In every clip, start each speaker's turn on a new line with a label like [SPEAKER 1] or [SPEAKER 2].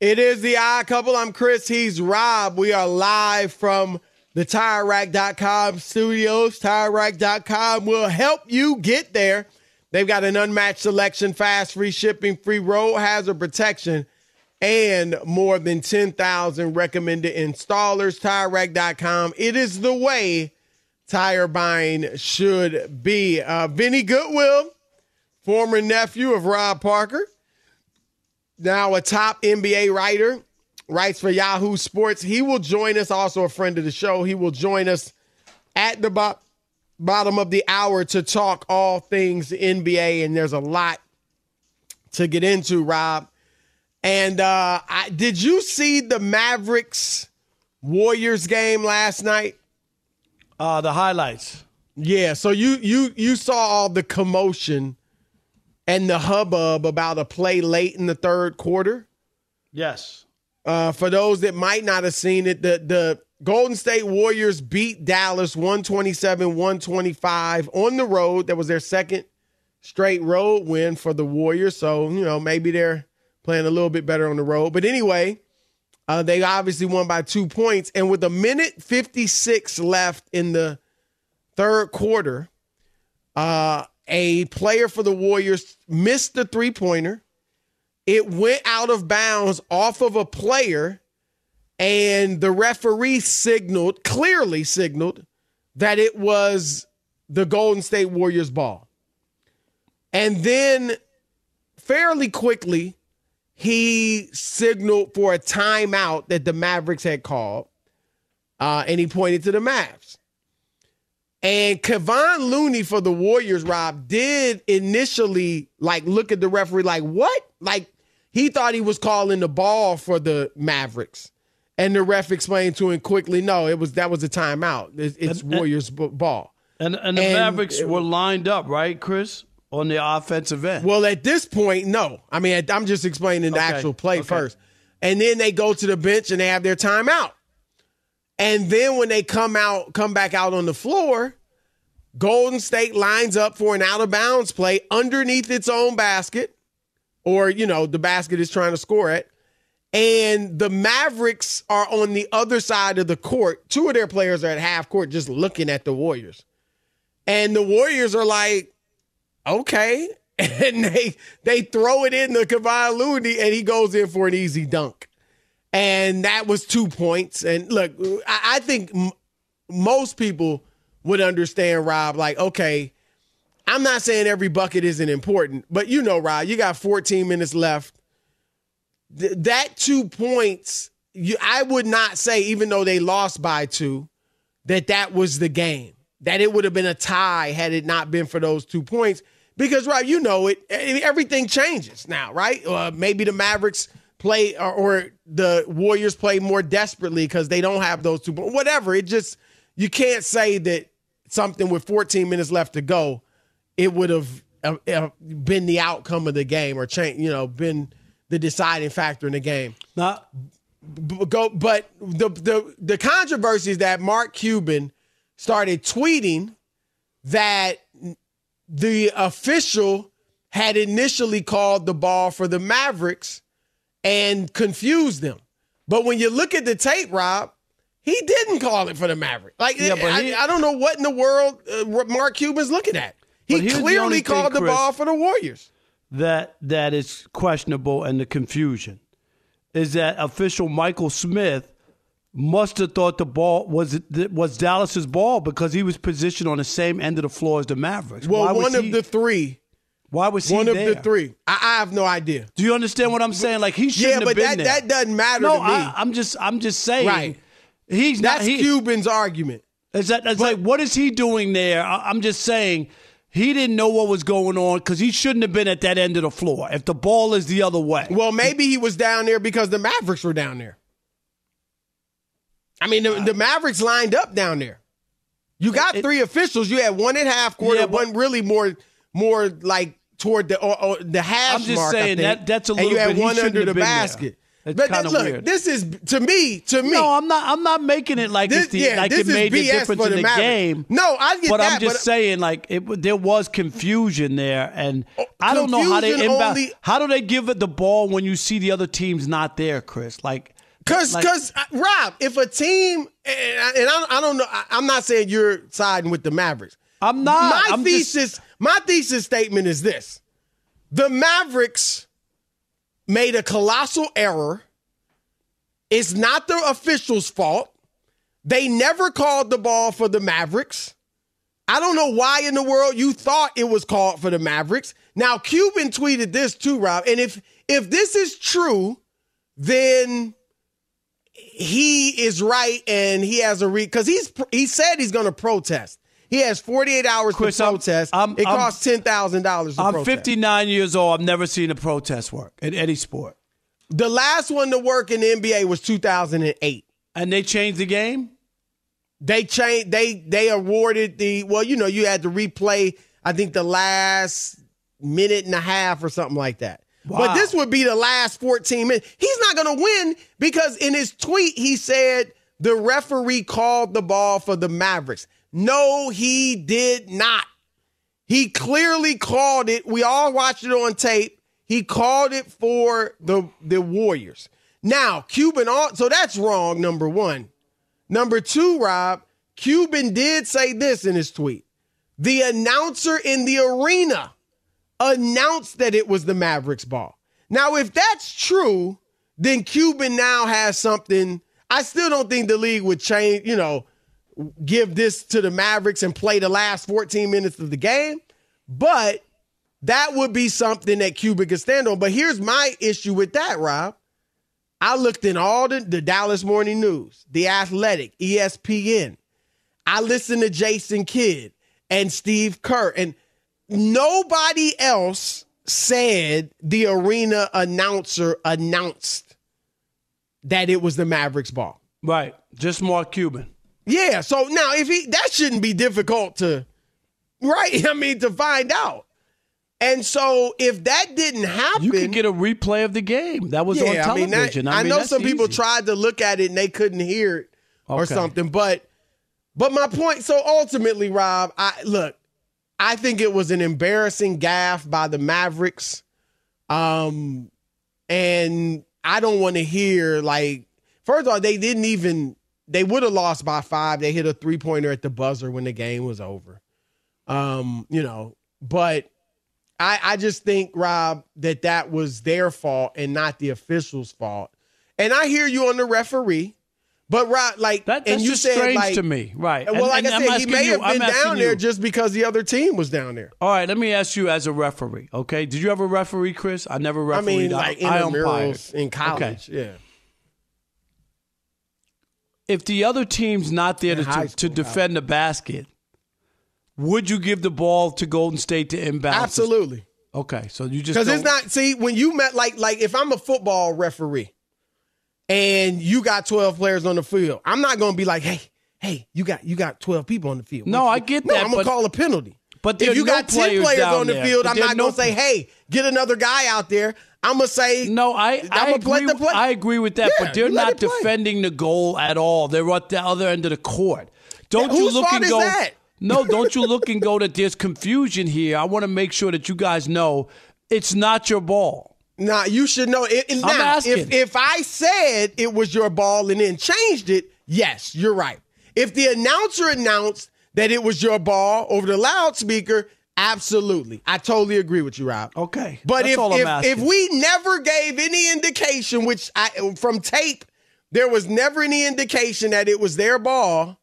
[SPEAKER 1] It is the odd couple. I'm Chris. He's Rob. We are live from the TireRack.com studios. TireRack.com will help you get there. They've got an unmatched selection, fast free shipping, free road hazard protection, and more than 10,000 recommended installers. TireRack.com. It is the way tire buying should be. Uh, Vinny Goodwill, former nephew of Rob Parker now a top NBA writer, writes for Yahoo Sports. He will join us, also a friend of the show. He will join us at the bo- bottom of the hour to talk all things NBA. And there's a lot to get into, Rob. And uh, I, did you see the Mavericks Warriors game last night?
[SPEAKER 2] Uh, the highlights.
[SPEAKER 1] Yeah, so you you you saw all the commotion and the hubbub about a play late in the third quarter.
[SPEAKER 2] Yes.
[SPEAKER 1] Uh, for those that might not have seen it, the the Golden State Warriors beat Dallas 127-125 on the road. That was their second straight road win for the Warriors. So, you know, maybe they're playing a little bit better on the road. But anyway, uh, they obviously won by two points. And with a minute 56 left in the third quarter, uh, a player for the Warriors missed the three pointer. It went out of bounds off of a player, and the referee signaled, clearly signaled, that it was the Golden State Warriors ball. And then fairly quickly, he signaled for a timeout that the Mavericks had called, uh, and he pointed to the Mavs. And Kevon Looney for the Warriors, Rob, did initially like look at the referee like, what? Like he thought he was calling the ball for the Mavericks. And the ref explained to him quickly, no, it was that was a timeout. It's, it's
[SPEAKER 2] And-
[SPEAKER 1] Warriors ball.
[SPEAKER 2] And and the
[SPEAKER 1] And
[SPEAKER 2] Mavericks were lined up, right, Chris, on the offensive end.
[SPEAKER 1] Well, at this point, no. I mean, I'm just explaining the
[SPEAKER 2] Okay,
[SPEAKER 1] actual play
[SPEAKER 2] okay.
[SPEAKER 1] first. and then they go to the bench and they have their timeout. And then when they come out, come back out on the floor, Golden State lines up for an out of bounds play underneath its own basket, or, you know, the basket is trying to score it. And the Mavericks are on the other side of the court. Two of their players are at half court just looking at the Warriors. And the Warriors are like, okay. And they they throw it in the Kevon Looney and he goes in for an easy dunk. And that was two points. And look, I, I think m- most people would understand, Rob, like, okay, I'm not saying every bucket isn't important, but you know, Rob, you got 14 minutes left. Th- that two points, you, I would not say, even though they lost by two, that that was the game. That it would have been a tie had it not been for those two points. Because, Rob, you know it. Everything changes now, right? Uh, maybe the Mavericks play or, or the Warriors play more desperately because they don't have those two. But whatever, it just you can't say that something with 14 minutes left to go, it would have uh, uh, been the outcome of the game or change, you know, been the deciding factor in the game.
[SPEAKER 2] Now,
[SPEAKER 1] B- go, but the the the controversy is that Mark Cuban started tweeting that the official had initially called the ball for the Mavericks and confuse them. But when you look at the tape, Rob, he didn't call it for the Maverick. Like
[SPEAKER 2] Yeah,
[SPEAKER 1] I,
[SPEAKER 2] he-
[SPEAKER 1] I don't know what in the world uh, Mark Cuban's looking at. He
[SPEAKER 2] here's the
[SPEAKER 1] clearly
[SPEAKER 2] thing,
[SPEAKER 1] called the ball for the Warriors.
[SPEAKER 2] that that is questionable and the confusion is that official Michael Smith must have thought the ball was was Dallas's ball because he was positioned on the same end of the floor as the Mavericks.
[SPEAKER 1] Well,
[SPEAKER 2] why
[SPEAKER 1] one of
[SPEAKER 2] he,
[SPEAKER 1] the three.
[SPEAKER 2] Why was he
[SPEAKER 1] One of
[SPEAKER 2] there?
[SPEAKER 1] the three. I, I have no idea.
[SPEAKER 2] Do you understand what I'm saying? Like he shouldn't.
[SPEAKER 1] Yeah, but that,
[SPEAKER 2] there.
[SPEAKER 1] that doesn't matter
[SPEAKER 2] no,
[SPEAKER 1] to me.
[SPEAKER 2] I, I'm just I'm just saying.
[SPEAKER 1] Right.
[SPEAKER 2] He's not.
[SPEAKER 1] That's
[SPEAKER 2] He,
[SPEAKER 1] Cuban's argument.
[SPEAKER 2] Is that that's like what is he doing there? I, I'm just saying he didn't know what was going on because he shouldn't have been at that end of the floor. If the ball is the other way,
[SPEAKER 1] Well, maybe he was down there because the Mavericks were down there. I mean, the, the Mavericks lined up down there. You got
[SPEAKER 2] It-
[SPEAKER 1] three officials. You had one at half court,
[SPEAKER 2] Yeah, but-
[SPEAKER 1] one really more, more like toward the or, or the hash
[SPEAKER 2] I'm just
[SPEAKER 1] mark.
[SPEAKER 2] Saying that- that's a
[SPEAKER 1] and
[SPEAKER 2] little
[SPEAKER 1] you had
[SPEAKER 2] bit-
[SPEAKER 1] one under the
[SPEAKER 2] there.
[SPEAKER 1] basket. But
[SPEAKER 2] kinda
[SPEAKER 1] look,
[SPEAKER 2] weird.
[SPEAKER 1] this is to me. To me,
[SPEAKER 2] no, I'm not. I'm not making it like
[SPEAKER 1] This-
[SPEAKER 2] it's the,
[SPEAKER 1] yeah,
[SPEAKER 2] like
[SPEAKER 1] this
[SPEAKER 2] it made the difference in
[SPEAKER 1] the
[SPEAKER 2] game.
[SPEAKER 1] No, I get
[SPEAKER 2] but
[SPEAKER 1] that,
[SPEAKER 2] I'm just
[SPEAKER 1] but-
[SPEAKER 2] saying, like it, there was confusion there, and I don't know how they inbound.
[SPEAKER 1] only-
[SPEAKER 2] how do they give it the ball when you see the other team's not there, Chris? Like,
[SPEAKER 1] Cause,
[SPEAKER 2] like-
[SPEAKER 1] cause, uh, Rob, if a team, and, I- and I, I don't know, I, I'm not saying you're siding with the Mavericks.
[SPEAKER 2] I'm not.
[SPEAKER 1] My
[SPEAKER 2] I'm just-
[SPEAKER 1] thesis, my thesis statement is this: the Mavericks made a colossal error. It's not the officials' fault. They never called the ball for the Mavericks. I don't know why in the world you thought it was called for the Mavericks. Now Cuban tweeted this too, Rob. And if if this is true, then he is right and he has a re because he's he said he's going to protest. He has 48 hours
[SPEAKER 2] Chris,
[SPEAKER 1] to
[SPEAKER 2] I'm-
[SPEAKER 1] protest.
[SPEAKER 2] I'm-
[SPEAKER 1] it costs ten thousand dollars
[SPEAKER 2] I'm
[SPEAKER 1] protest.
[SPEAKER 2] 59 years old. I've never seen a protest work in any sport,
[SPEAKER 1] The last one to work in the NBA was 2008.
[SPEAKER 2] and they changed the game.
[SPEAKER 1] They changed. They they awarded the well. You know, you had to replay. I think the last minute and a half or something like that. But this would be the last 14 minutes. He's not going to win because in his tweet he said the referee called the ball for the Mavericks. No, he did not. He clearly called it. We all watched it on tape. He called it for the the Warriors. Now, Cuban so that's wrong number 1. Number 2, Rob, Cuban did say this in his tweet. The announcer in the arena announced that it was the Mavericks ball. Now, if that's true, then Cuban now has something. I still don't think the league would change, you know, give this to the Mavericks and play the last 14 minutes of the game, but that would be something that Cuban could stand on. But here's my issue with that, Rob. I looked in all the, the Dallas Morning News, The Athletic, ESPN. I listened to Jason Kidd and Steve Kerr, and nobody else said the arena announcer announced that it was the Mavericks ball.
[SPEAKER 2] Right, just Mark Cuban.
[SPEAKER 1] Yeah, so now if he that shouldn't be difficult to right, I mean to find out. And so if that didn't happen,
[SPEAKER 2] You could get a replay of the game. That was on
[SPEAKER 1] yeah, I mean,
[SPEAKER 2] television.
[SPEAKER 1] that, I,
[SPEAKER 2] mean,
[SPEAKER 1] know
[SPEAKER 2] that's
[SPEAKER 1] some people
[SPEAKER 2] easy.
[SPEAKER 1] tried to look at it and they couldn't hear it or something, but but my point. So ultimately, Rob, I look. I think it was an embarrassing gaffe by the Mavericks, um, and I don't want to hear like. First of all, they didn't even. They would have lost by five. They hit a three pointer at the buzzer when the game was over. Um, you know, but I, I just think, Rob, that that was their fault and not the officials' fault. And I hear you on the referee, but Rob, like,
[SPEAKER 2] That, that's
[SPEAKER 1] and you
[SPEAKER 2] just
[SPEAKER 1] said
[SPEAKER 2] strange
[SPEAKER 1] like,
[SPEAKER 2] to me, right?
[SPEAKER 1] Well,
[SPEAKER 2] And-
[SPEAKER 1] like
[SPEAKER 2] and
[SPEAKER 1] I said, he may
[SPEAKER 2] you-
[SPEAKER 1] have been down there just because the other team was down there.
[SPEAKER 2] All right, let me ask you as a referee. Okay, did you ever referee, Chris? I never refereed.
[SPEAKER 1] I mean, like
[SPEAKER 2] I umpired.
[SPEAKER 1] intramurals in college, yeah.
[SPEAKER 2] If the other team's not there to,
[SPEAKER 1] In
[SPEAKER 2] to, defend the basket, would you give the ball to Golden State to inbound?
[SPEAKER 1] Absolutely.
[SPEAKER 2] Okay, so you just
[SPEAKER 1] Because it's
[SPEAKER 2] don't-
[SPEAKER 1] See, when you met like like if I'm a football referee, and you got 12 players on the field, I'm not going to be like, hey, hey, you got you got 12 people on the field.
[SPEAKER 2] No, I get
[SPEAKER 1] no,
[SPEAKER 2] that,
[SPEAKER 1] I'm gonna call a penalty.
[SPEAKER 2] But
[SPEAKER 1] if you
[SPEAKER 2] no
[SPEAKER 1] got 10
[SPEAKER 2] players
[SPEAKER 1] on the
[SPEAKER 2] there.
[SPEAKER 1] field,
[SPEAKER 2] But
[SPEAKER 1] I'm not
[SPEAKER 2] no
[SPEAKER 1] going to say, hey, get another guy out there. I'm going to say,
[SPEAKER 2] No, I I agree,
[SPEAKER 1] play-
[SPEAKER 2] I agree with that,
[SPEAKER 1] Yeah,
[SPEAKER 2] but they're not defending the goal at all. They're at the other end of the court. Don't
[SPEAKER 1] Yeah,
[SPEAKER 2] you look and go?
[SPEAKER 1] that?
[SPEAKER 2] No, don't you look and go that there's confusion here. I want to make sure that you guys know it's not your ball.
[SPEAKER 1] Nah, you should know. It, it- now,
[SPEAKER 2] asking.
[SPEAKER 1] if if I said it was your ball and then changed it, yes, you're right. If the announcer announced that it was your ball over the loudspeaker, absolutely, I totally agree with you, Rob.
[SPEAKER 2] Okay,
[SPEAKER 1] but if if, if we never gave any indication, which I from tape, there was never any indication that it was their ball,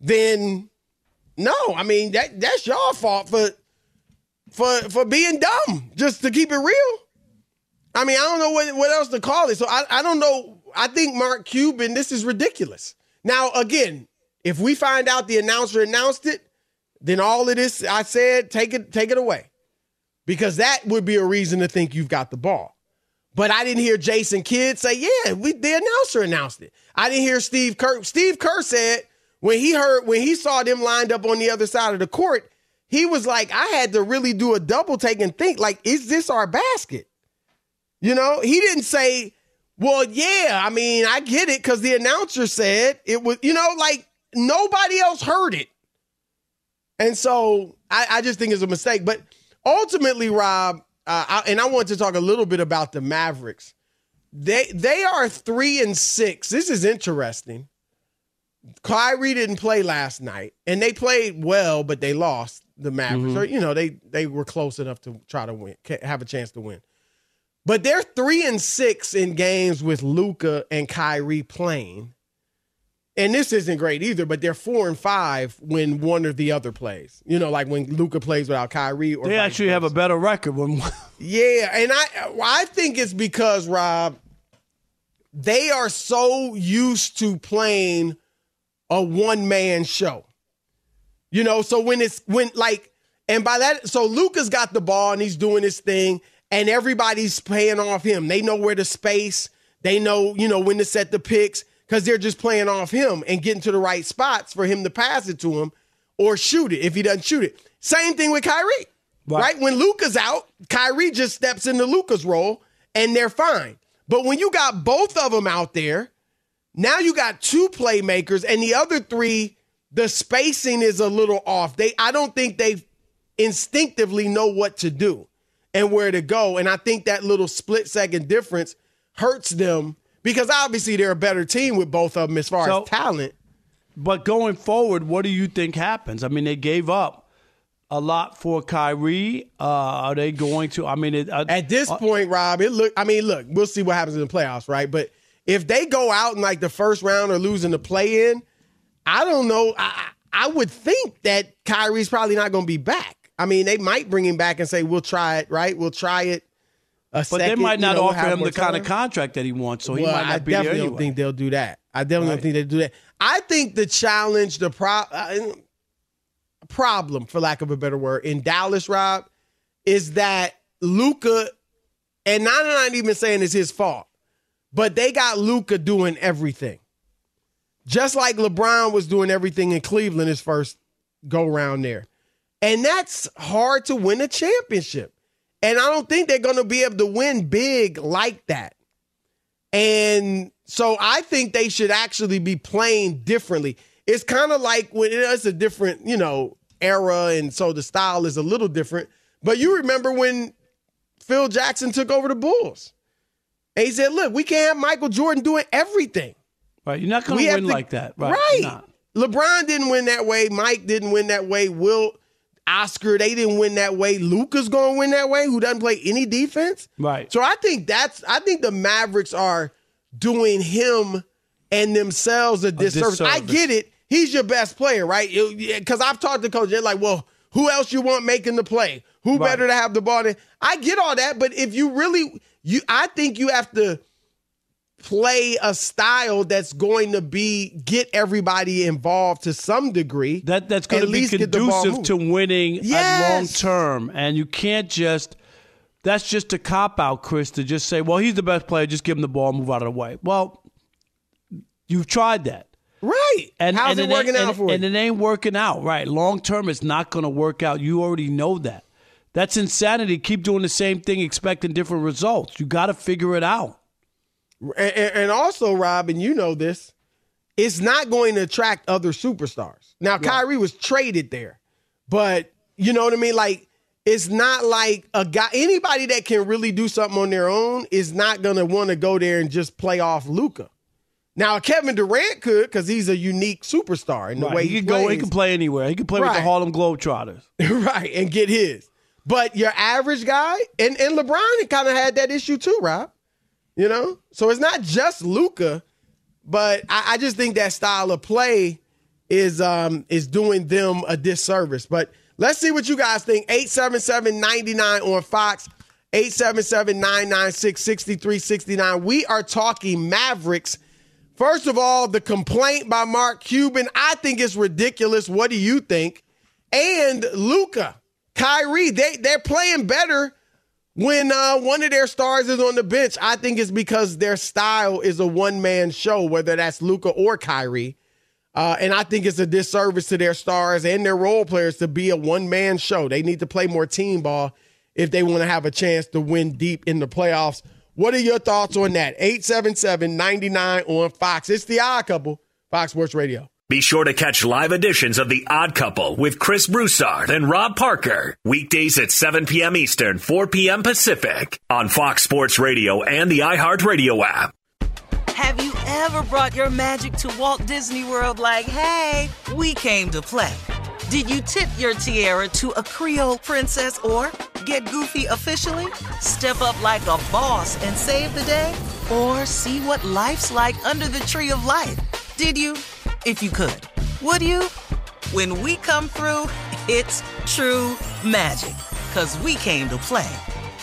[SPEAKER 1] then no, I mean that that's your fault for for for being dumb. Just to keep it real. I mean, I don't know what, what else to call it. So I, I don't know. I think Mark Cuban, this is ridiculous. Now, again, if we find out the announcer announced it, then all of this I said, take it, take it away. Because that would be a reason to think you've got the ball. But I didn't hear Jason Kidd say, yeah, we the announcer announced it. I didn't hear Steve Kerr. Steve Kerr said when he heard when he saw them lined up on the other side of the court, he was like, I had to really do a double take and think, like, is this our basket? You know, he didn't say, well, yeah, I mean, I get it because the announcer said it was, you know, like nobody else heard it. And so I, I just think it's a mistake. But ultimately, Rob, uh, I, and I want to talk a little bit about the Mavericks. They they are three and six. This is interesting. Kyrie didn't play last night, and they played well, but they lost the Mavericks. Or you know, they they were close enough to try to win, have a chance to win. But they're three and six in games with Luka and Kyrie playing. And this isn't great either, but they're four and five when one or the other plays. You know, like when Luka plays without Kyrie or
[SPEAKER 2] They actually have a better record when
[SPEAKER 1] Yeah, and I I think it's because Rob, they are so used to playing a one man show. You know, so when it's when like, and by that, so Luka's got the ball and he's doing his thing, and everybody's paying off him. They know where to space. They know, you know, when to set the picks because they're just playing off him and getting to the right spots for him to pass it to him or shoot it if he doesn't shoot it. Same thing with Kyrie.
[SPEAKER 2] Right.
[SPEAKER 1] right? When Luka's out, Kyrie just steps into Luka's role and they're fine. But when you got both of them out there, now you got two playmakers and the other three, the spacing is a little off. They I don't think they instinctively know what to do and where to go. And I think that little split second difference hurts them because obviously they're a better team with both of them as far
[SPEAKER 2] So-
[SPEAKER 1] as talent.
[SPEAKER 2] But going forward, what do you think happens? I mean, they gave up a lot for Kyrie. Uh, are they going to? I mean, it, uh,
[SPEAKER 1] At this point, Rob, it look. I mean, look, we'll see what happens in the playoffs, right? But if they go out in like the first round or losing the play in, I don't know. I I would think that Kyrie's probably not going to be back. I mean, they might bring him back and say we'll try it, right? We'll try it.
[SPEAKER 2] But
[SPEAKER 1] second,
[SPEAKER 2] they might
[SPEAKER 1] you
[SPEAKER 2] not
[SPEAKER 1] know,
[SPEAKER 2] offer him the kind of contract that he wants, so he
[SPEAKER 1] well,
[SPEAKER 2] might not
[SPEAKER 1] I
[SPEAKER 2] be there
[SPEAKER 1] I
[SPEAKER 2] definitely
[SPEAKER 1] don't think they'll do that. I definitely
[SPEAKER 2] Right.
[SPEAKER 1] don't think they do that. I think the challenge, the pro, uh, problem, for lack of a better word, in Dallas, Rob, is that Luka, and I'm not even saying it's his fault, but they got Luka doing everything, just like LeBron was doing everything in Cleveland his first go round there, and that's hard to win a championship. And I don't think they're going to be able to win big like that. And so I think they should actually be playing differently. It's kind of like when it's a different, you know, era. And so the style is a little different. But you remember when Phil Jackson took over the Bulls. And he said, look, we can't have Michael Jordan doing everything.
[SPEAKER 2] Right. You're not going to win like that. Right.
[SPEAKER 1] Right. LeBron didn't win that way. Mike didn't win that way. Will Oscar, they didn't win that way. Luka's going to win that way, who doesn't play any defense.
[SPEAKER 2] Right.
[SPEAKER 1] So I think that's, I think the Mavericks are doing him and themselves a disservice. I
[SPEAKER 2] disservice.
[SPEAKER 1] get it. He's your best player, right? Because I've talked to coach, they're like, well, who else you want making the play? Who
[SPEAKER 2] Right.
[SPEAKER 1] better to have the ball than? I get all that, but if you really, you, I think you have to play a style that's going to be get everybody involved to some degree.
[SPEAKER 2] That that's going to be
[SPEAKER 1] least get the ball
[SPEAKER 2] conducive to winning at long term, and you can't just. That's just a cop out, Chris, to just say, "Well, he's the best player. Just give him the ball, move out of the way." Well, you've tried that,
[SPEAKER 1] right.
[SPEAKER 2] and
[SPEAKER 1] How's
[SPEAKER 2] and
[SPEAKER 1] it working out
[SPEAKER 2] and,
[SPEAKER 1] for
[SPEAKER 2] and
[SPEAKER 1] you?
[SPEAKER 2] it ain't working out. Right, long term, it's not going to work out. You already know that. That's insanity. Keep doing the same thing, expecting different results. You got to figure it out.
[SPEAKER 1] And, and- also, Rob, and you know this, it's not going to attract other superstars. Now, Kyrie was traded there, but you know what I mean? Like, it's not like a guy, anybody that can really do something on their own is not going to want to go there and just play off Luka. Now, Kevin Durant could because he's a unique superstar in the
[SPEAKER 2] Right.
[SPEAKER 1] way
[SPEAKER 2] he,
[SPEAKER 1] he,
[SPEAKER 2] can go. He
[SPEAKER 1] plays.
[SPEAKER 2] can play anywhere. He can play with the Harlem Globetrotters.
[SPEAKER 1] right, and get his. But your average guy, and, and LeBron kind of had that issue too, Rob. You know? So it's not just Luka, but I, I just think that style of play is um is doing them a disservice. But let's see what you guys think. 877-99 on Fox, 877-996-6369. We are talking Mavericks. First of all, the complaint by Mark Cuban, I think it's ridiculous. What do you think? And Luka, Kyrie, they they're playing better when uh, one of their stars is on the bench. I think it's because their style is a one man show, whether that's Luka or Kyrie. Uh, and I think it's a disservice to their stars and their role players to be a one man show. They need to play more team ball if they want to have a chance to win deep in the playoffs. What are your thoughts on that? 877 99 on Fox. It's the odd couple, Fox Sports Radio.
[SPEAKER 3] Be sure to catch live editions of The Odd Couple with Chris Broussard and Rob Parker. Weekdays at 7 p.m. Eastern, 4 p.m. Pacific on Fox Sports Radio and the iHeartRadio app.
[SPEAKER 4] Have you ever brought your magic to Walt Disney World like, hey, we came to play? Did you tip your tiara to a Creole princess or get goofy officially? Step up like a boss and save the day? Or see what life's like under the tree of life? Did you? If you could. Would you? When we come through, it's true magic. Cause we came to play.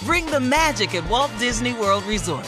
[SPEAKER 4] Bring the magic at Walt Disney World Resort.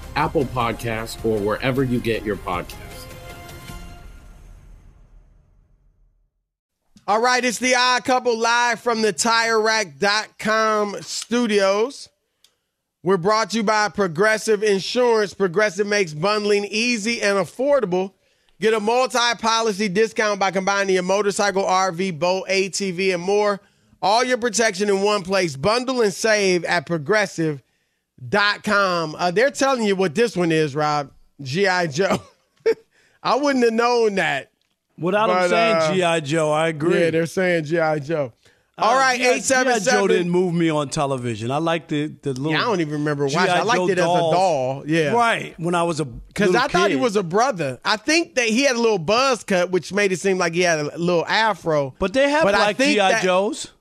[SPEAKER 5] Apple Podcasts, or wherever you get your podcasts.
[SPEAKER 1] All right, it's the odd couple live from the TireRack.com studios. We're brought to you by Progressive Insurance. Progressive makes bundling easy and affordable. Get a multi-policy discount by combining your motorcycle, RV, boat, ATV, and more. All your protection in one place. Bundle and save at progressive.com. Uh, they're telling you what this one is, Rob. G.I. Joe. I wouldn't have known that.
[SPEAKER 2] Without
[SPEAKER 1] But,
[SPEAKER 2] him saying
[SPEAKER 1] uh,
[SPEAKER 2] G.I. Joe, I agree.
[SPEAKER 1] Yeah, they're saying G.I. Joe. All right,
[SPEAKER 2] G.I.
[SPEAKER 1] eight seven
[SPEAKER 2] G.I. Joe didn't move me on television. I liked the the little.
[SPEAKER 1] Yeah, I don't even remember watching. I liked
[SPEAKER 2] Joe
[SPEAKER 1] it as a
[SPEAKER 2] dolls.
[SPEAKER 1] doll. Yeah,
[SPEAKER 2] Right. When I was a
[SPEAKER 1] Because I thought he was a brother. I think that he had a little buzz cut, which made it seem like he had a little afro.
[SPEAKER 2] But they have
[SPEAKER 1] But think
[SPEAKER 2] G.I. Joes.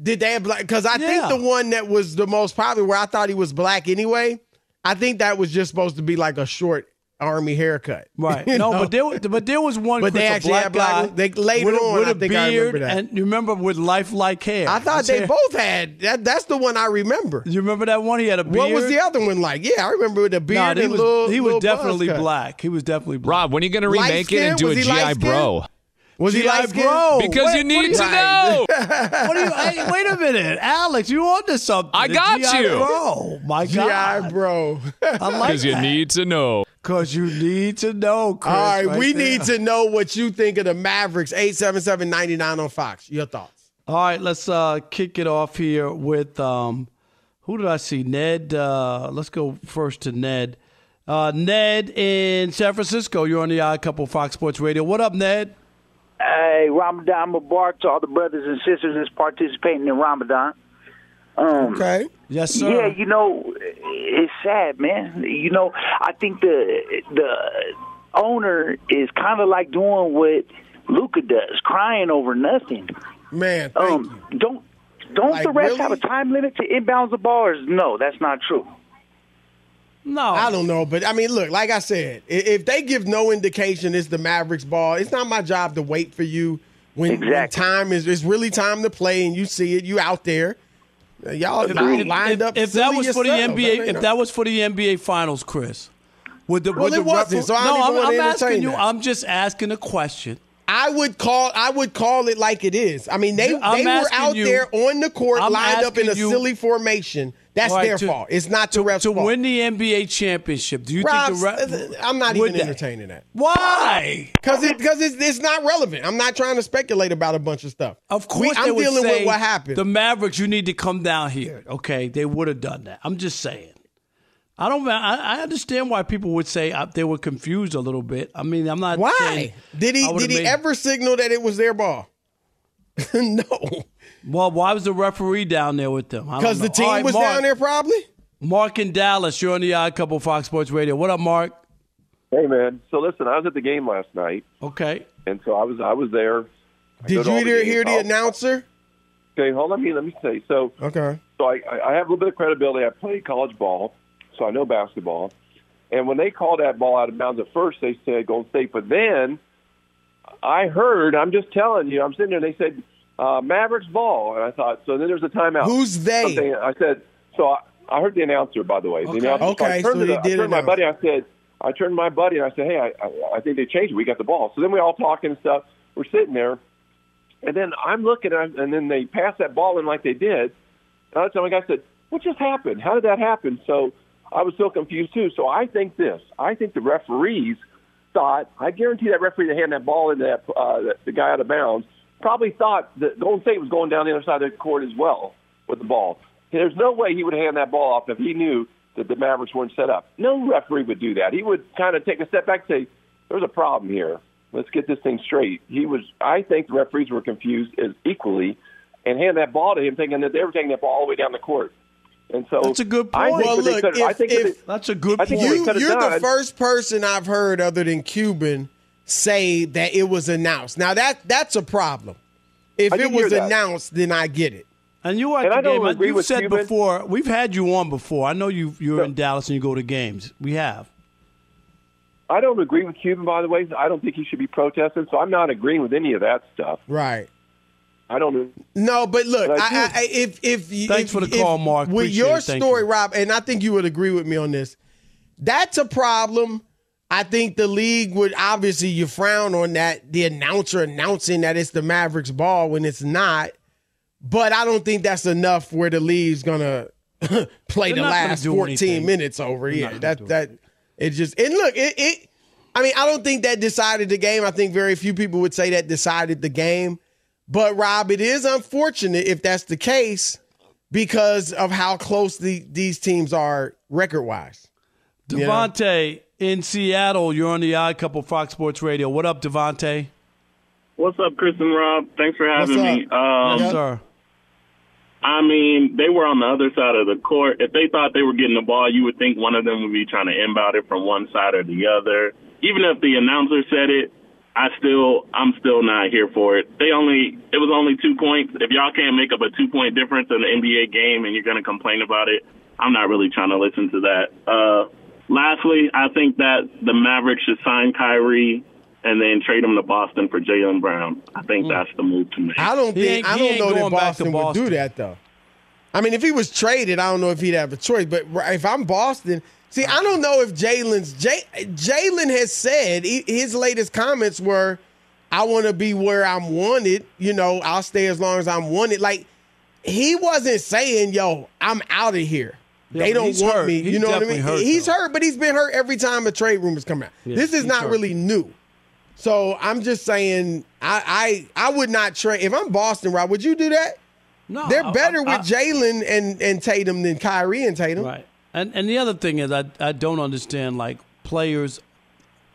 [SPEAKER 1] Did they have black? Because I
[SPEAKER 2] Yeah.
[SPEAKER 1] think the one that was the most popular, where I thought he was black anyway, I think that was just supposed to be like a short army haircut.
[SPEAKER 2] Right.
[SPEAKER 1] You
[SPEAKER 2] no,
[SPEAKER 1] know?
[SPEAKER 2] but there, was- but there was one.
[SPEAKER 1] But they
[SPEAKER 2] Chris, a
[SPEAKER 1] actually
[SPEAKER 2] black
[SPEAKER 1] had black
[SPEAKER 2] guy.
[SPEAKER 1] They- later
[SPEAKER 2] with, a-
[SPEAKER 1] on,
[SPEAKER 2] with
[SPEAKER 1] I
[SPEAKER 2] a
[SPEAKER 1] think I
[SPEAKER 2] beard,
[SPEAKER 1] remember that.
[SPEAKER 2] and you remember with lifelike hair.
[SPEAKER 1] I thought
[SPEAKER 2] His
[SPEAKER 1] they
[SPEAKER 2] hair-
[SPEAKER 1] both had that. That's the one I remember.
[SPEAKER 2] You remember that one? He had a beard.
[SPEAKER 1] What was the other one like? Yeah, I remember with the beard
[SPEAKER 2] Nah,
[SPEAKER 1] and
[SPEAKER 2] he was,
[SPEAKER 1] little.
[SPEAKER 2] he was definitely black. He was definitely black.
[SPEAKER 6] Rob, when are you going to remake it and do a
[SPEAKER 1] Was he
[SPEAKER 6] GI? Bro?
[SPEAKER 1] Was he like.
[SPEAKER 2] Bro.
[SPEAKER 6] Because
[SPEAKER 2] What-
[SPEAKER 6] you need to know.
[SPEAKER 2] What do you? Hey, wait a minute, Alex. You on to something?
[SPEAKER 6] I got
[SPEAKER 2] G.I.
[SPEAKER 6] you.
[SPEAKER 2] Bro, my
[SPEAKER 1] GI
[SPEAKER 2] God,
[SPEAKER 1] bro.
[SPEAKER 2] I like
[SPEAKER 6] Because you need to know.
[SPEAKER 2] Because you need to know, Chris.
[SPEAKER 1] All right,
[SPEAKER 2] right
[SPEAKER 1] we
[SPEAKER 2] there.
[SPEAKER 1] need to know what you think of the Mavericks. 877-99 on Fox. Your thoughts.
[SPEAKER 2] All right, let's uh, kick it off here with um, who did I see? Ned. Uh, let's go first to Ned. Uh, Ned in San Francisco. You're on the Odd Couple Fox Sports Radio. What up, Ned?
[SPEAKER 7] Hey, Ramadan Mubarak to all the brothers and sisters that's participating in Ramadan. Um,
[SPEAKER 1] Okay.
[SPEAKER 2] Yes, sir.
[SPEAKER 7] Yeah, you know, it's sad, man. You know, I think the the owner is kind of like doing what Luka does, crying over nothing.
[SPEAKER 1] Man, thank
[SPEAKER 7] Um, don't don't
[SPEAKER 1] Like,
[SPEAKER 7] the refs
[SPEAKER 1] really?
[SPEAKER 7] have a time limit to inbounds the? Or no, that's not true.
[SPEAKER 2] No,
[SPEAKER 1] I don't know, but I mean, look, like I said, if they give no indication it's the Mavericks ball, it's not my job to wait for you when, when time is it's really time to play and you see it, you out there. Y'all
[SPEAKER 2] If,
[SPEAKER 1] lined
[SPEAKER 2] if-
[SPEAKER 1] up.
[SPEAKER 2] if that
[SPEAKER 1] silly
[SPEAKER 2] was for the. NBA,
[SPEAKER 1] I mean,
[SPEAKER 2] if that was for the NBA Finals, Chris, would the
[SPEAKER 1] Well,
[SPEAKER 2] would the
[SPEAKER 1] wasn't,
[SPEAKER 2] refer-
[SPEAKER 1] so I
[SPEAKER 2] no, I'm, I'm asking you.
[SPEAKER 1] that.
[SPEAKER 2] I'm just asking a question.
[SPEAKER 1] I would call I would call it like it is. I mean, they
[SPEAKER 2] I'm
[SPEAKER 1] they were out
[SPEAKER 2] you-
[SPEAKER 1] there on the court,
[SPEAKER 2] I'm
[SPEAKER 1] lined up in a
[SPEAKER 2] you-
[SPEAKER 1] silly formation. That's
[SPEAKER 2] right,
[SPEAKER 1] their
[SPEAKER 2] to-
[SPEAKER 1] fault. It's not the
[SPEAKER 2] to, to
[SPEAKER 1] fault.
[SPEAKER 2] win the NBA championship. Do you
[SPEAKER 1] Rob,
[SPEAKER 2] think the ref?
[SPEAKER 1] I'm not even
[SPEAKER 2] they?
[SPEAKER 1] entertaining that.
[SPEAKER 2] Why?
[SPEAKER 1] Because it because it's, it's not relevant. I'm not trying to speculate about a bunch of stuff.
[SPEAKER 2] Of
[SPEAKER 1] We-
[SPEAKER 2] course,
[SPEAKER 1] I'm
[SPEAKER 2] they would
[SPEAKER 1] dealing with what happened.
[SPEAKER 2] The Mavericks, you need to come down here. Okay, they would have done that. I'm just saying. I don't. I, I understand why people would say uh, they were confused a little bit. I mean, I'm not.
[SPEAKER 1] Why did he did he
[SPEAKER 2] made-
[SPEAKER 1] ever signal that it was their ball? no,
[SPEAKER 2] Well, why was the referee down there with them?
[SPEAKER 1] Because the team
[SPEAKER 2] All right,
[SPEAKER 1] was
[SPEAKER 2] Mark,
[SPEAKER 1] down there probably.
[SPEAKER 2] Mark in Dallas, you're on the Odd Couple Fox Sports Radio. What up, Mark?
[SPEAKER 8] Hey man, so listen, I was at the game last night,
[SPEAKER 2] Okay.
[SPEAKER 8] and so I was I was there. I
[SPEAKER 1] Did you
[SPEAKER 8] all the
[SPEAKER 1] hear, the
[SPEAKER 8] oh.
[SPEAKER 1] announcer?
[SPEAKER 8] Okay, hold on. Let me let me say. So
[SPEAKER 1] Okay.
[SPEAKER 8] so I I have a little bit of credibility. I played college ball, so I know basketball. And when they called that ball out of bounds at first, they said Golden State. But then I heard, I'm just telling you, I'm sitting there, and they said uh, Mavericks ball, and I thought. So then there's a timeout.
[SPEAKER 1] Who's they?
[SPEAKER 8] Something- I said. So I, I heard the announcer, by the way. The
[SPEAKER 1] Okay.
[SPEAKER 8] so I
[SPEAKER 1] Okay, so he
[SPEAKER 8] the- I turned to my buddy. I said, I turned to my buddy and I said, "Hey, I, I, I think they changed it. We got the ball." So then we all talking and stuff. We're sitting there, and then I'm looking, at, and then they pass that ball in like they did. And I my guy, said, "What just happened? How did that happen?" So I was so confused too. So I think this. I think the referees thought. I guarantee that referee that handed that ball into that uh, the guy out of bounds probably thought that Golden State was going down the other side of the court as well with the ball. There's no way he would hand that ball off if he knew that the Mavericks weren't set up. No referee would do that. He would kind of take a step back and say, "There's a problem here. Let's get this thing straight." He was. I think the referees were confused as equally, and hand that ball to him, thinking that they were taking that ball all the way down the court. And so
[SPEAKER 2] That's a good
[SPEAKER 8] I
[SPEAKER 2] point.
[SPEAKER 8] think
[SPEAKER 1] Well, look,
[SPEAKER 8] could- I think
[SPEAKER 1] if-
[SPEAKER 2] That's a good point.
[SPEAKER 1] You, you're the first person I've heard other than Cuban say that it was announced. Now that that's a problem. If it was announced, then I get it.
[SPEAKER 2] And you were at
[SPEAKER 8] And
[SPEAKER 2] the
[SPEAKER 8] I don't
[SPEAKER 2] game.
[SPEAKER 8] agree
[SPEAKER 2] You've
[SPEAKER 8] with
[SPEAKER 2] said
[SPEAKER 8] Cuban.
[SPEAKER 2] before. We've had you on before. I know you. You're in Dallas and you go to games. We have.
[SPEAKER 8] I don't agree with Cuban, by the way. I don't think he should be protesting. So I'm not agreeing with any of that stuff.
[SPEAKER 1] Right.
[SPEAKER 8] I don't.
[SPEAKER 1] No, but look,
[SPEAKER 8] But I
[SPEAKER 1] I, I, I, if if you-
[SPEAKER 2] Thanks
[SPEAKER 1] if-
[SPEAKER 2] for the
[SPEAKER 1] if-
[SPEAKER 2] call, Mark.
[SPEAKER 1] With
[SPEAKER 2] Appreciate
[SPEAKER 1] your
[SPEAKER 2] it.
[SPEAKER 1] Story,
[SPEAKER 2] you.
[SPEAKER 1] Rob, and I think you would agree with me on this. That's a problem. I think the league would obviously you frown on that the announcer announcing that it's the Mavericks ball when it's not. But I don't think that's enough where the league's gonna play
[SPEAKER 2] They're
[SPEAKER 1] the last 14
[SPEAKER 2] anything.
[SPEAKER 1] minutes over
[SPEAKER 2] They're
[SPEAKER 1] here. That that it just and look, it, it I mean, I don't think that decided the game. I think very few people would say that decided the game. But Rob, it is unfortunate if that's the case because of how close the, these teams are record wise.
[SPEAKER 2] Devontae in Seattle. You're on the Odd Couple Fox Sports Radio. What up, Devontae?
[SPEAKER 6] What's up, Chris and Rob? Thanks for having me.
[SPEAKER 2] up?
[SPEAKER 6] Um,
[SPEAKER 2] yes, sir.
[SPEAKER 6] I mean, they were on the other side of the court. If they thought they were getting the ball, you would think one of them would be trying to inbound it from one side or the other. Even if the announcer said it, I still, I'm still not here for it. They only, it was only two points. If y'all can't make up a two point difference in an NBA game and you're going to complain about it, I'm not really trying to listen to that. Uh, lastly, I think that the Mavericks should sign Kyrie and then trade him to Boston for Jaylen Brown. I think mm. that's the move to make.
[SPEAKER 1] I don't think I don't know that
[SPEAKER 2] going back to
[SPEAKER 1] Boston, would do that though. I mean, if he was traded, I don't know if he'd have a choice. But if I'm Boston, see, I don't know if Jaylen's Jay, Jaylen has said his latest comments were, "I want to be where I'm wanted. You know, I'll stay as long as I'm wanted." Like he wasn't saying, "Yo, I'm out of here." They don't want
[SPEAKER 2] hurt.
[SPEAKER 1] me.
[SPEAKER 2] He's
[SPEAKER 1] You know what I mean?
[SPEAKER 2] hurt,
[SPEAKER 1] he's hurt, but he's been hurt every time a trade rumors come out.
[SPEAKER 2] Yeah,
[SPEAKER 1] this is not
[SPEAKER 2] hurt.
[SPEAKER 1] really new. So I'm just saying, I I, I would not trade if I'm Boston. Rob, would you do that?
[SPEAKER 2] No,
[SPEAKER 1] they're
[SPEAKER 2] I-
[SPEAKER 1] better
[SPEAKER 2] I-
[SPEAKER 1] with Jaylen and and Tatum than Kyrie and Tatum.
[SPEAKER 2] Right. And and the other thing is, I I don't understand like players.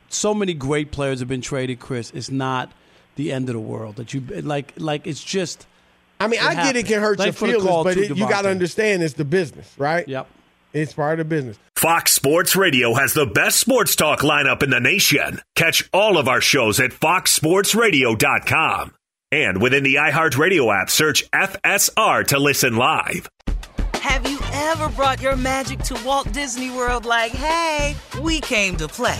[SPEAKER 2] So many great players have been traded, Chris. It's not the end of the world that you like. Like it's just.
[SPEAKER 1] I mean,
[SPEAKER 2] It
[SPEAKER 1] I get it can hurt
[SPEAKER 2] Thanks
[SPEAKER 1] your feelings, but it, you got to understand it's the business, right?
[SPEAKER 2] Yep.
[SPEAKER 1] It's part of the business.
[SPEAKER 3] Fox Sports Radio has the best sports talk lineup in the nation. Catch all of our shows at foxsportsradio.com. And within the iHeartRadio app, search FSR to listen live.
[SPEAKER 4] Have you ever brought your magic to Walt Disney World like, hey, we came to play?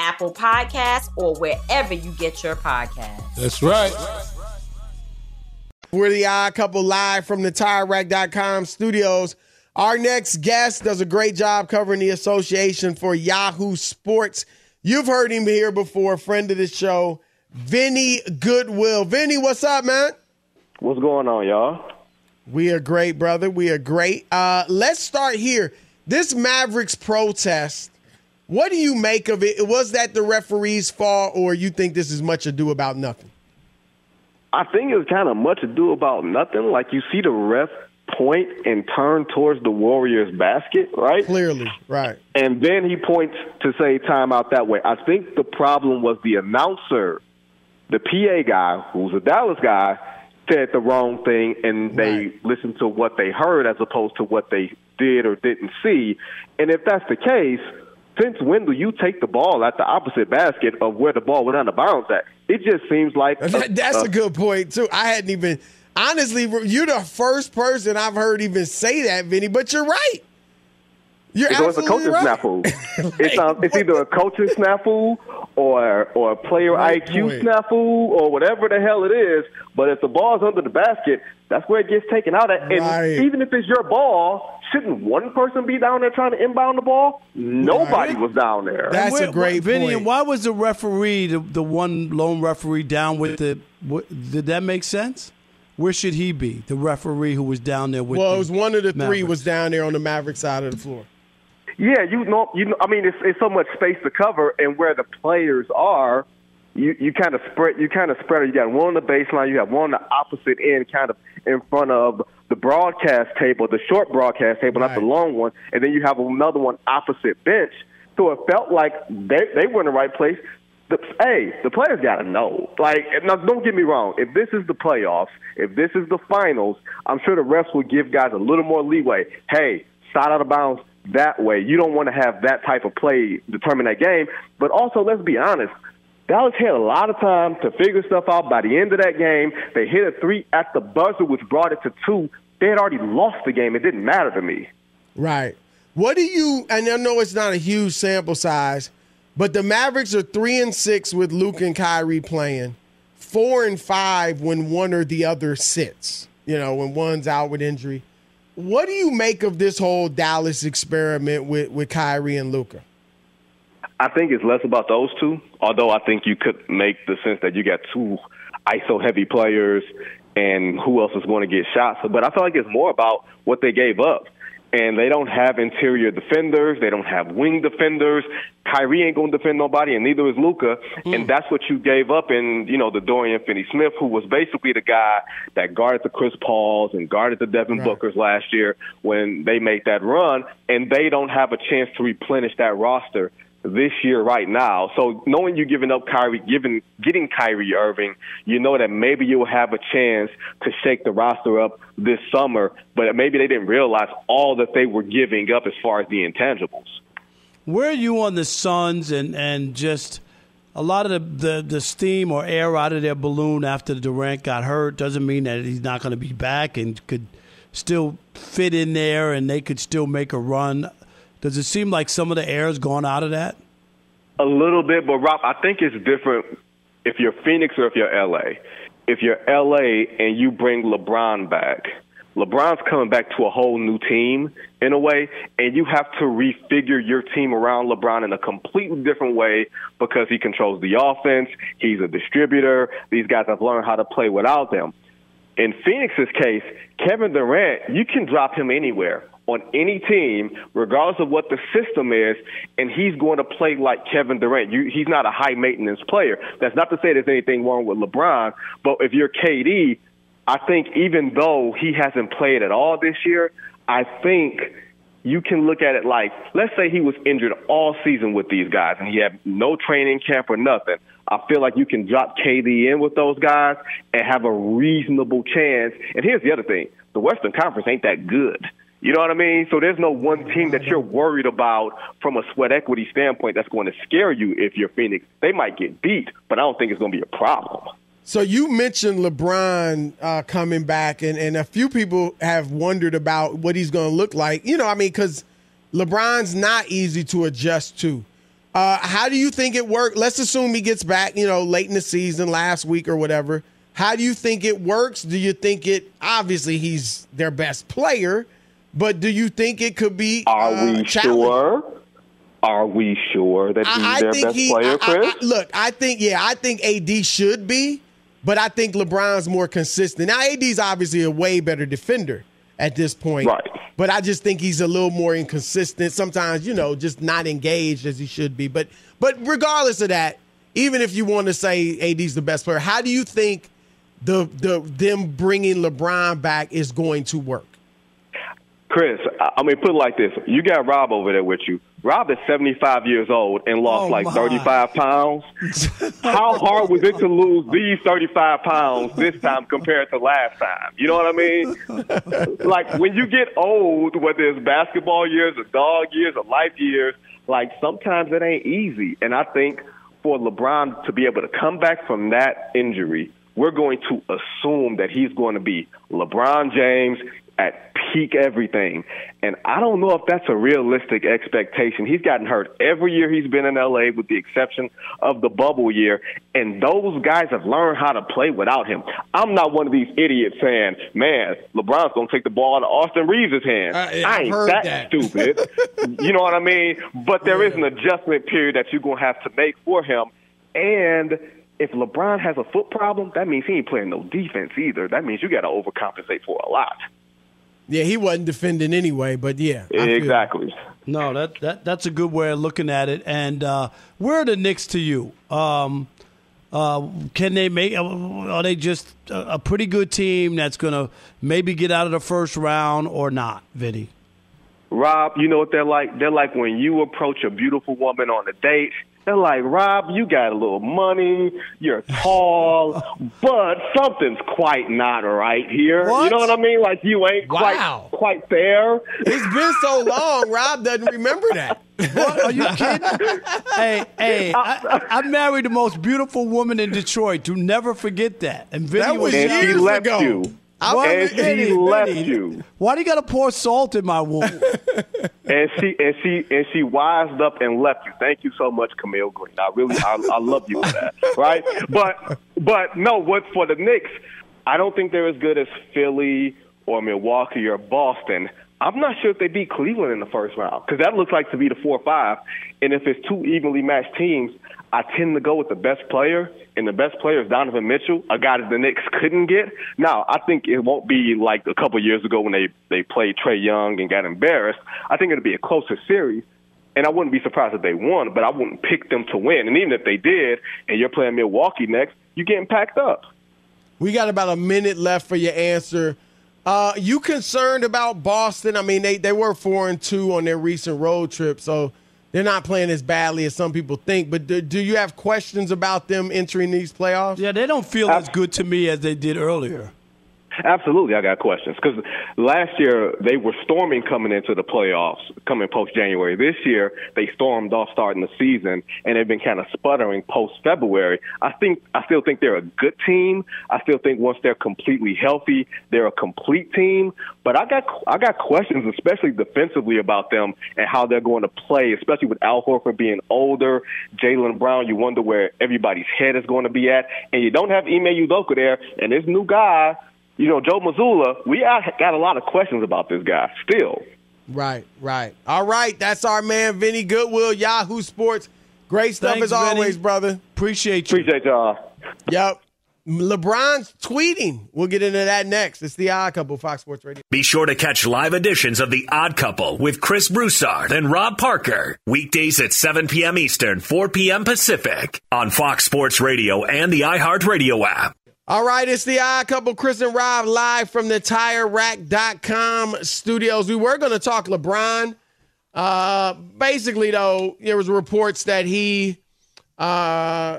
[SPEAKER 9] Apple Podcasts, or wherever you get your podcasts.
[SPEAKER 10] That's right.
[SPEAKER 1] We're the odd couple live from the TireRack.com studios. Our next guest does a great job covering the association for Yahoo Sports. You've heard him here before, friend of the show, Vinny Goodwill. Vinny, what's up, man?
[SPEAKER 11] What's going on, y'all?
[SPEAKER 1] We are great, brother. We are great. Uh, let's start here. This Mavericks protest, what do you make of it? Was that the referee's fault, or you think this is much ado about nothing?
[SPEAKER 11] I think it's kind of much ado about nothing. Like you see the ref point and turn towards the Warriors basket, right?
[SPEAKER 1] Clearly, right.
[SPEAKER 11] And then he points to say timeout that way. I think the problem was the announcer, the PA guy, who's a Dallas guy, said the wrong thing and they right. listened to what they heard as opposed to what they did or didn't see. And if that's the case, since when do you take the ball at the opposite basket of where the ball went out of bounds at? It just seems like
[SPEAKER 1] that, that's a, a good point too. I hadn't even honestly, you're the first person I've heard even say that, Vinny. But you're right. You're
[SPEAKER 11] it's a coaching
[SPEAKER 1] right.
[SPEAKER 11] snafu. it's um, it's either a coaching snafu or or a player Great IQ point. snafu or whatever the hell it is. But if the ball's under the basket, that's where it gets taken out at. And right. even if it's your ball, shouldn't one person be down there trying to inbound the ball? Nobody right. was down there.
[SPEAKER 1] That's where, a great
[SPEAKER 2] Vinny,
[SPEAKER 1] point.
[SPEAKER 2] Why was the referee, the, the one lone referee, down with the? What, did that make sense? Where should he be? The referee who was down there with.
[SPEAKER 1] Well,
[SPEAKER 2] the
[SPEAKER 1] it was one of the
[SPEAKER 2] Mavericks.
[SPEAKER 1] three was down there on the Maverick side of the floor.
[SPEAKER 11] Yeah, you know, you know. I mean, it's, it's so much space to cover, and where the players are, you you kind of spread. You kind of spread. You got one on the baseline. You have one on the opposite end, kind of in front of the broadcast table, the short broadcast table, right. not the long one, and then you have another one opposite bench. So it felt like they they were in the right place the, hey, the players got to know. Like, now, don't get me wrong. If this is the playoffs, if this is the finals, I'm sure the refs will give guys a little more leeway. Hey, shot out of bounds that way. You don't want to have that type of play determine that game. But also, let's be honest. Dallas had a lot of time to figure stuff out. By the end of that game, they hit a three at the buzzer, which brought it to two. They had already lost the game. It didn't matter to me.
[SPEAKER 1] Right. What do you? And I know it's not a huge sample size but the Mavericks are three and six with Luka and Kyrie playing, four and five when one or the other sits. You know, when one's out with injury. What do you make of this whole Dallas experiment with with Kyrie and Luka?
[SPEAKER 11] I think it's less about those two. Although I think you could make the sense that you got two ISO heavy players and who else is going to get shots. But I feel like it's more about what they gave up and they don't have interior defenders. They don't have wing defenders. Kyrie ain't gonna defend nobody, and neither is Luka. Mm. And that's what you gave up in, you know, the Dorian Finney-Smith, who was basically the guy that guarded the Chris Pauls and guarded the Devin right. Bookers last year when they made that run. And they don't have a chance to replenish that roster this year right now. So knowing you giving up Kyrie, giving getting Kyrie Irving, you know that maybe you'll have a chance to shake the roster up this summer, but maybe they didn't realize all that they were giving up as far as the intangibles.
[SPEAKER 2] Where are you on the Suns and and just a lot of the, the, the steam or air out of their balloon after Durant got hurt doesn't mean that he's not going to be back and could still fit in there and they could still make a run. Does it seem like some of the air has gone out of that?
[SPEAKER 11] A little bit, but Rob, I think it's different if you're Phoenix or if you're LA. If you're LA and you bring LeBron back, LeBron's coming back to a whole new team in a way, and you have to refigure your team around LeBron in a completely different way because he controls the offense. He's a distributor. These guys have learned how to play without them. In Phoenix's case, Kevin Durant, you can drop him anywhere on any team, regardless of what the system is, and he's going to play like Kevin Durant. You, he's not a high maintenance player. That's not to say there's anything wrong with LeBron, but if you're KD, I think even though he hasn't played at all this year, I think you can look at it like, let's say he was injured all season with these guys and he had no training camp or nothing. I feel like you can drop KD in with those guys and have a reasonable chance. And here's the other thing the Western Conference ain't that good. You know what I mean? So there's no one team that you're worried about from a sweat equity standpoint that's going to scare you if you're Phoenix. They might get beat, but I don't think it's going to be a problem.
[SPEAKER 1] So you mentioned LeBron uh, coming back, and, and a few people have wondered about what he's going to look like. You know, I mean, because LeBron's not easy to adjust to. Uh, how do you think it works? Let's assume he gets back, you know, late in the season, last week or whatever. How do you think it works? Do you think it? Obviously, he's their best player, but do you think it could be?
[SPEAKER 11] Are
[SPEAKER 1] uh,
[SPEAKER 11] we sure? Are we sure that he's
[SPEAKER 1] I,
[SPEAKER 11] their best
[SPEAKER 1] he.
[SPEAKER 11] player,
[SPEAKER 1] I- I-
[SPEAKER 11] Chris?
[SPEAKER 1] I- look, I think yeah, I think AD should be, but I think LeBron's more consistent. Now AD's obviously a way better defender at this point,
[SPEAKER 11] Right.
[SPEAKER 1] But I just think he's a little more inconsistent. Sometimes, you know, just not engaged as he should be. But but regardless of that, even if you want to say AD's the best player, how do you think the the them bringing LeBron back is going to work?
[SPEAKER 11] Chris, I mean, put it like this: you got Rob over there with you. Rob is 75 years old and lost
[SPEAKER 1] Oh,
[SPEAKER 11] like
[SPEAKER 1] my.
[SPEAKER 11] 35 pounds. How hard was it to lose these 35 pounds this time compared to last time? You know what I mean? like when you get old, whether it's basketball years or dog years or life years, like sometimes it ain't easy. And I think for LeBron to be able to come back from that injury, we're going to assume that he's going to be LeBron James at peak everything. And I don't know if that's a realistic expectation. He's gotten hurt every year he's been in LA with the exception of the bubble year. And those guys have learned how to play without him. I'm not one of these idiots saying, man, LeBron's going to take the ball out of Austin Reaves' hands. I
[SPEAKER 1] I've
[SPEAKER 11] ain't that,
[SPEAKER 1] that.
[SPEAKER 11] stupid. you know what I mean? But there is an adjustment period that you're going to have to make for him. And if LeBron has a foot problem, that means he ain't playing no defense either. That means you got to overcompensate for a lot.
[SPEAKER 1] Yeah, he wasn't defending anyway, but yeah.
[SPEAKER 11] Exactly.
[SPEAKER 2] No, that, that that's a good way of looking at it. And uh, where are the Knicks to you? Um, uh, can they make? Are they just a, a pretty good team that's going to maybe get out of the first round or not, Vinny?
[SPEAKER 11] Rob, you know what they're like? They're like when you approach a beautiful woman on a date. They're like, Rob, you got a little money, you're tall, but something's quite not right here. You know what I mean? Like you ain't
[SPEAKER 1] Wow.
[SPEAKER 11] quite quite there.
[SPEAKER 1] It's been so long, Rob doesn't remember that.
[SPEAKER 2] What? Are you kidding? hey, hey, I, I married the most beautiful woman in Detroit. Do never forget that. And Vinny
[SPEAKER 1] That was
[SPEAKER 11] And she
[SPEAKER 1] years
[SPEAKER 11] left
[SPEAKER 1] ago.
[SPEAKER 11] you.
[SPEAKER 2] What?
[SPEAKER 11] And she
[SPEAKER 2] Vinny,
[SPEAKER 11] left
[SPEAKER 2] Vinny,
[SPEAKER 11] you.
[SPEAKER 2] Why do you got to pour salt in my wound?
[SPEAKER 11] and she and she and she wised up and left you. Thank you so much, Camille Green. I really I, I love you for that. Right? But but no, what for the Knicks, I don't think they're as good as Philly or Milwaukee or Boston. I'm not sure if they beat Cleveland in the first round because that looks like to be the four or five. And if it's two evenly matched teams, I tend to go with the best player, and the best player is Donovan Mitchell, a guy that the Knicks couldn't get. Now, I think it won't be like a couple years ago when they they played Trae Young and got embarrassed. I think it'll be a closer series, and I wouldn't be surprised if they won, but I wouldn't pick them to win. And even if they did, and you're playing Milwaukee next, you're getting packed up.
[SPEAKER 1] We got about a minute left for your answer. Uh, you concerned about Boston? I mean, they, they were four and two on their recent road trip, so they're not playing as badly as some people think. But do, do you have questions about them entering these playoffs?
[SPEAKER 2] Yeah, they don't feel as good to me as they did earlier.
[SPEAKER 11] Absolutely, I got questions because last year they were storming coming into the playoffs, coming post January. This year they stormed off starting the season, and they've been kind of sputtering post February. I think I still think they're a good team. I still think once they're completely healthy, they're a complete team. But I got I got questions, especially defensively, about them and how they're going to play, especially with Al Horford being older, Jaylen Brown. You wonder where everybody's head is going to be at, and you don't have Ime Udoka there, and this new guy you know, Joe Mazzulla, we got a lot of questions about this guy still.
[SPEAKER 1] Right, right. All right, that's our man Vinny Goodwill, Yahoo Sports. Great stuff
[SPEAKER 2] Thanks,
[SPEAKER 1] as always,
[SPEAKER 2] Vinny.
[SPEAKER 1] brother.
[SPEAKER 2] Appreciate you.
[SPEAKER 11] Appreciate y'all.
[SPEAKER 1] Yep. LeBron's tweeting. We'll get into that next. It's the Odd Couple, Fox Sports Radio.
[SPEAKER 3] Be sure to catch live editions of The Odd Couple with Chris Broussard and Rob Parker. Weekdays at 7 p.m. Eastern, 4 p.m. Pacific on Fox Sports Radio and the iHeartRadio app.
[SPEAKER 1] All right, it's the Odd Couple, Chris and Rob, live from the TireRack.com studios. We were going to talk LeBron. Uh, basically, though, there was reports that he uh,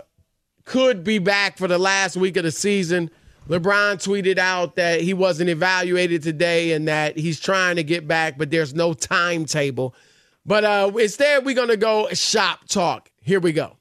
[SPEAKER 1] could be back for the last week of the season. LeBron tweeted out that he wasn't evaluated today and that he's trying to get back, but there's no timetable. But uh, instead, we're going to go shop talk. Here we go.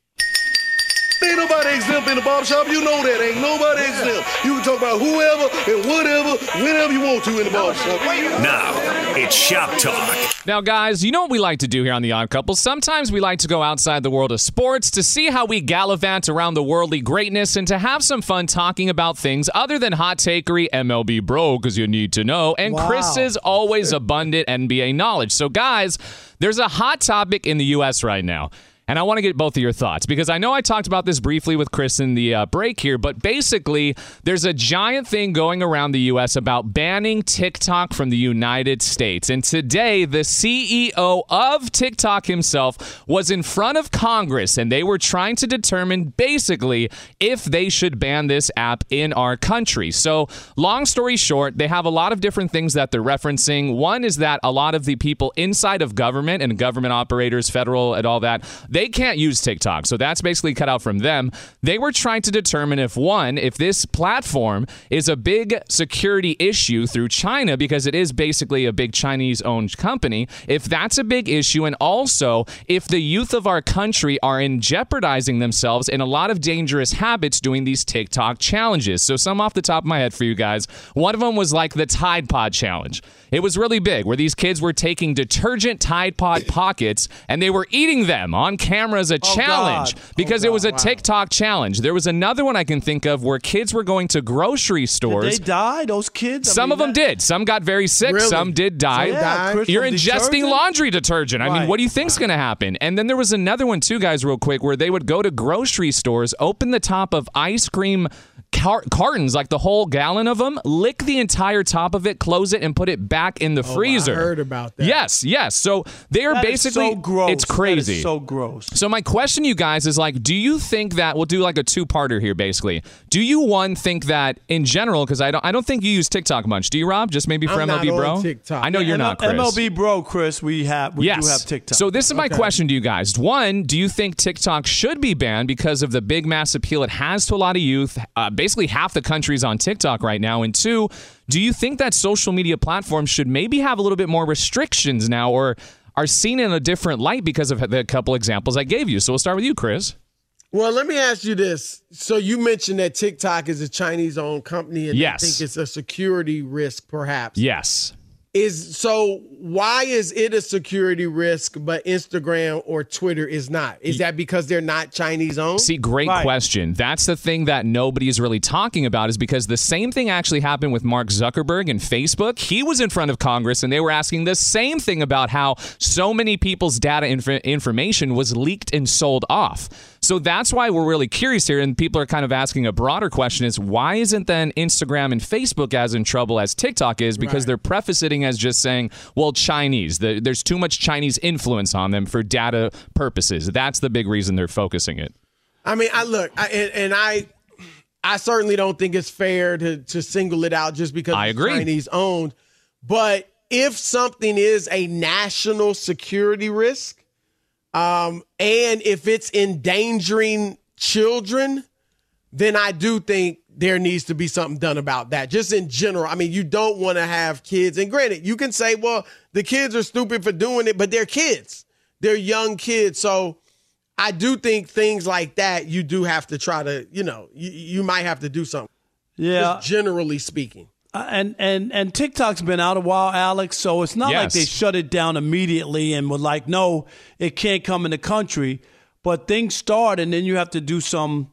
[SPEAKER 10] Ain't nobody exempt in the barbershop. You know that. Ain't nobody exempt. You can talk about whoever and whatever, whenever you want to in the barbershop.
[SPEAKER 3] Now, it's Shop Talk.
[SPEAKER 12] Now, guys, you know what we like to do here on The Odd Couple? Sometimes we like to go outside the world of sports to see how we gallivant around the worldly greatness and to have some fun talking about things other than hot takery, MLB bro, because you need to know, and
[SPEAKER 13] Wow.
[SPEAKER 12] Chris's always abundant NBA knowledge. So, guys, there's a hot topic in the U.S. right now. And I want to get both of your thoughts because I know I talked about this briefly with Chris in the uh, break here, but basically, there's a giant thing going around the U.S. about banning TikTok from the United States. And today, the CEO of TikTok himself was in front of Congress and they were trying to determine basically if they should ban this app in our country. So, long story short, they have a lot of different things that they're referencing. One is that a lot of the people inside of government and government operators, federal and all that, they can't use TikTok. So that's basically cut out from them. They were trying to determine if one, if this platform is a big security issue through China because it is basically a big Chinese owned company, if that's a big issue and also if the youth of our country are in jeopardizing themselves in a lot of dangerous habits doing these TikTok challenges. So some off the top of my head for you guys. One of them was like the Tide Pod challenge. It was really big where these kids were taking detergent Tide Pod pockets and they were eating them on camera as a oh, challenge
[SPEAKER 2] God.
[SPEAKER 12] because it was a TikTok challenge. There was another one I can think of where kids were going to grocery stores.
[SPEAKER 2] They die, those kids. I
[SPEAKER 12] Some
[SPEAKER 2] mean,
[SPEAKER 12] of them did. Some got very sick.
[SPEAKER 2] Really?
[SPEAKER 12] Some did die.
[SPEAKER 2] Some died?
[SPEAKER 12] You're ingesting
[SPEAKER 2] detergent?
[SPEAKER 12] laundry detergent. I mean, what do you think's going to happen? And then there was another one too, guys, real quick, where they would go to grocery stores, open the top of ice cream car- cartons, like the whole gallon of them, lick the entire top of it, close it, and put it back in the
[SPEAKER 1] Oh,
[SPEAKER 12] freezer.
[SPEAKER 1] I heard about that.
[SPEAKER 12] Yes, yes. So they are
[SPEAKER 2] That
[SPEAKER 12] basically
[SPEAKER 2] so gross.
[SPEAKER 12] It's crazy.
[SPEAKER 2] so gross.
[SPEAKER 12] So my question to you guys is like, do you think that we'll do like a two-parter here, basically? Do you one think that in general, because I don't, I don't think you use TikTok much. Do you, Rob? Just maybe for
[SPEAKER 1] I'm
[SPEAKER 12] MLB Bro.
[SPEAKER 1] TikTok.
[SPEAKER 12] I know you're
[SPEAKER 2] M-
[SPEAKER 12] not, Chris.
[SPEAKER 2] MLB bro, Chris. We have we
[SPEAKER 12] yes.
[SPEAKER 2] do have TikTok.
[SPEAKER 12] So this is my
[SPEAKER 2] Okay.
[SPEAKER 12] question to you guys. One, do you think TikTok should be banned because of the big mass appeal it has to a lot of youth? Uh, basically, half the country's on TikTok right now. And two, do you think that social media platforms should maybe have a little bit more restrictions now, or are seen in a different light because of the couple examples I gave you? So we'll start with you, Chris.
[SPEAKER 1] Well, let me ask you this. So you mentioned that TikTok is a Chinese-owned company, and
[SPEAKER 12] Yes.
[SPEAKER 1] think it's a security risk, perhaps.
[SPEAKER 12] Yes.
[SPEAKER 1] Is so? Why is it a security risk, but Instagram or Twitter is not? Is that because they're not Chinese-owned?
[SPEAKER 12] See, great question. That's the thing that nobody is really talking about is because the same thing actually happened with Mark Zuckerberg and Facebook. He was in front of Congress and they were asking the same thing about how so many people's data inf- information was leaked and sold off. So that's why we're really curious here, and people are kind of asking a broader question: is why isn't then Instagram and Facebook as in trouble as TikTok is? Because they're prefacing as just saying, "Well, Chinese. The, there's too much Chinese influence on them for data purposes." That's the big reason they're focusing it.
[SPEAKER 1] I mean, I look, I, and, and I, I certainly don't think it's fair to to single it out just because
[SPEAKER 12] I
[SPEAKER 1] it's
[SPEAKER 12] agree.
[SPEAKER 1] Chinese owned. But if something is a national security risk, Um, and if it's endangering children, then I do think there needs to be something done about that. Just in general. I mean, you don't want to have kids. And granted, you can say, well, the kids are stupid for doing it, but they're kids. They're young kids. So I do think things like that, you do have to try to, you know, you, you might have to do something.
[SPEAKER 2] Yeah.
[SPEAKER 1] Just generally speaking.
[SPEAKER 2] Uh, and and and TikTok's been out a while, Alex. So it's not like they shut it down immediately and were like, no, it can't come in the country. But things start, and then you have to do some,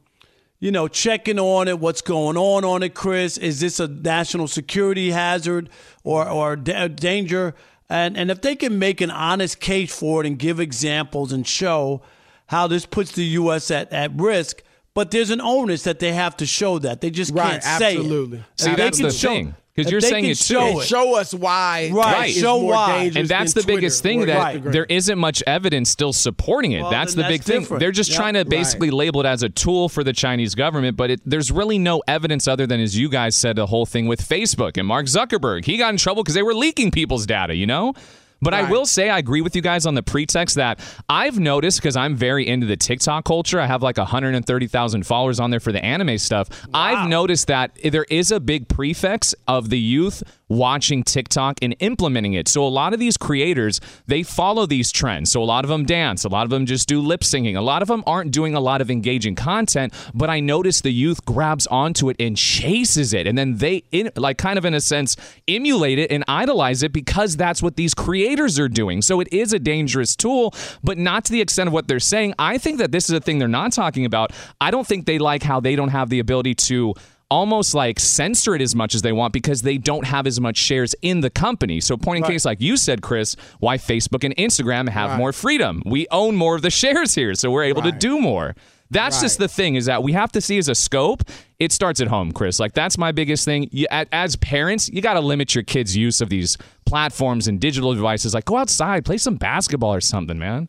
[SPEAKER 2] you know, checking on it. What's going on on it, Chris? Is this a national security hazard or or da- danger? And and if they can make an honest case for it and give examples and show how this puts the U.S. at at risk. But there's an onus that they have to show that. They just
[SPEAKER 1] Right,
[SPEAKER 2] can't say it.
[SPEAKER 1] absolutely.
[SPEAKER 12] See,
[SPEAKER 2] If they
[SPEAKER 12] that's
[SPEAKER 2] can
[SPEAKER 12] the
[SPEAKER 2] show-
[SPEAKER 12] thing. Because you're saying
[SPEAKER 2] can
[SPEAKER 12] it too.
[SPEAKER 2] show it.
[SPEAKER 1] Show us why.
[SPEAKER 2] Right,
[SPEAKER 1] it's
[SPEAKER 2] show
[SPEAKER 1] more
[SPEAKER 2] why.
[SPEAKER 12] and that's
[SPEAKER 1] than
[SPEAKER 12] the biggest thing that
[SPEAKER 1] Instagram.
[SPEAKER 12] there isn't much evidence still supporting it.
[SPEAKER 2] Well,
[SPEAKER 12] that's
[SPEAKER 2] then
[SPEAKER 12] the big
[SPEAKER 2] that's
[SPEAKER 12] thing. They're just
[SPEAKER 2] Yep.
[SPEAKER 12] trying to basically label it as a tool for the Chinese government, but it, there's really no evidence other than, as you guys said, the whole thing with Facebook and Mark Zuckerberg. He got in trouble because they were leaking people's data, you know? But I will say, I agree with you guys on the pretext that I've noticed because I'm very into the TikTok culture. I have like 130,000 followers on there for the anime stuff. I've noticed that there is a big prefix of the youth watching TikTok and implementing it. So a lot of these creators, they follow these trends. So a lot of them dance, a lot of them just do lip singing. A lot of them aren't doing a lot of engaging content, but I notice the youth grabs onto it and chases it and then they in, like kind of in a sense emulate it and idolize it because that's what these creators are doing. So it is a dangerous tool, but not to the extent of what they're saying. I think that this is a thing they're not talking about. I don't think they like how they don't have the ability to almost like censor it as much as they want because they don't have as much shares in the company. So, point in
[SPEAKER 1] Right.
[SPEAKER 12] case, like you said, Chris, why Facebook and Instagram have
[SPEAKER 1] Right.
[SPEAKER 12] more freedom. We own more of the shares here, so we're able to do more. That's just the thing is that we have to see as a scope. It starts at home, Chris. Like that's my biggest thing. You, as parents, you got to limit your kids' use of these platforms and digital devices. Like go outside, play some basketball or something, man.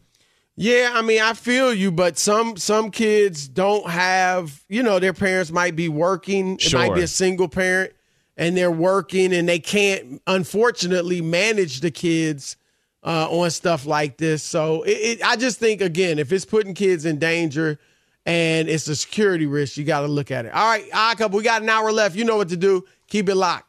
[SPEAKER 1] Yeah, I mean, I feel you, but some some kids don't have, you know, their parents might be working. It might be a single parent and they're working and they can't unfortunately manage the kids uh, on stuff like this. So it, it, I just think again, if it's putting kids in danger and it's a security risk, you got to look at it. All right, odd couple, we got an hour left. You know what to do. Keep it locked.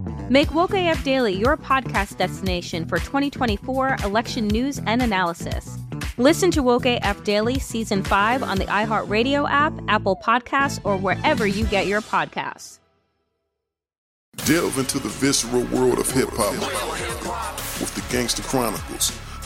[SPEAKER 14] Make Woke AF Daily your podcast destination for 2024 election news and analysis. Listen to Woke AF Daily Season 5 on the iHeartRadio app, Apple Podcasts, or wherever you get your podcasts.
[SPEAKER 10] Delve into the visceral world of hip hop with the Gangster Chronicles,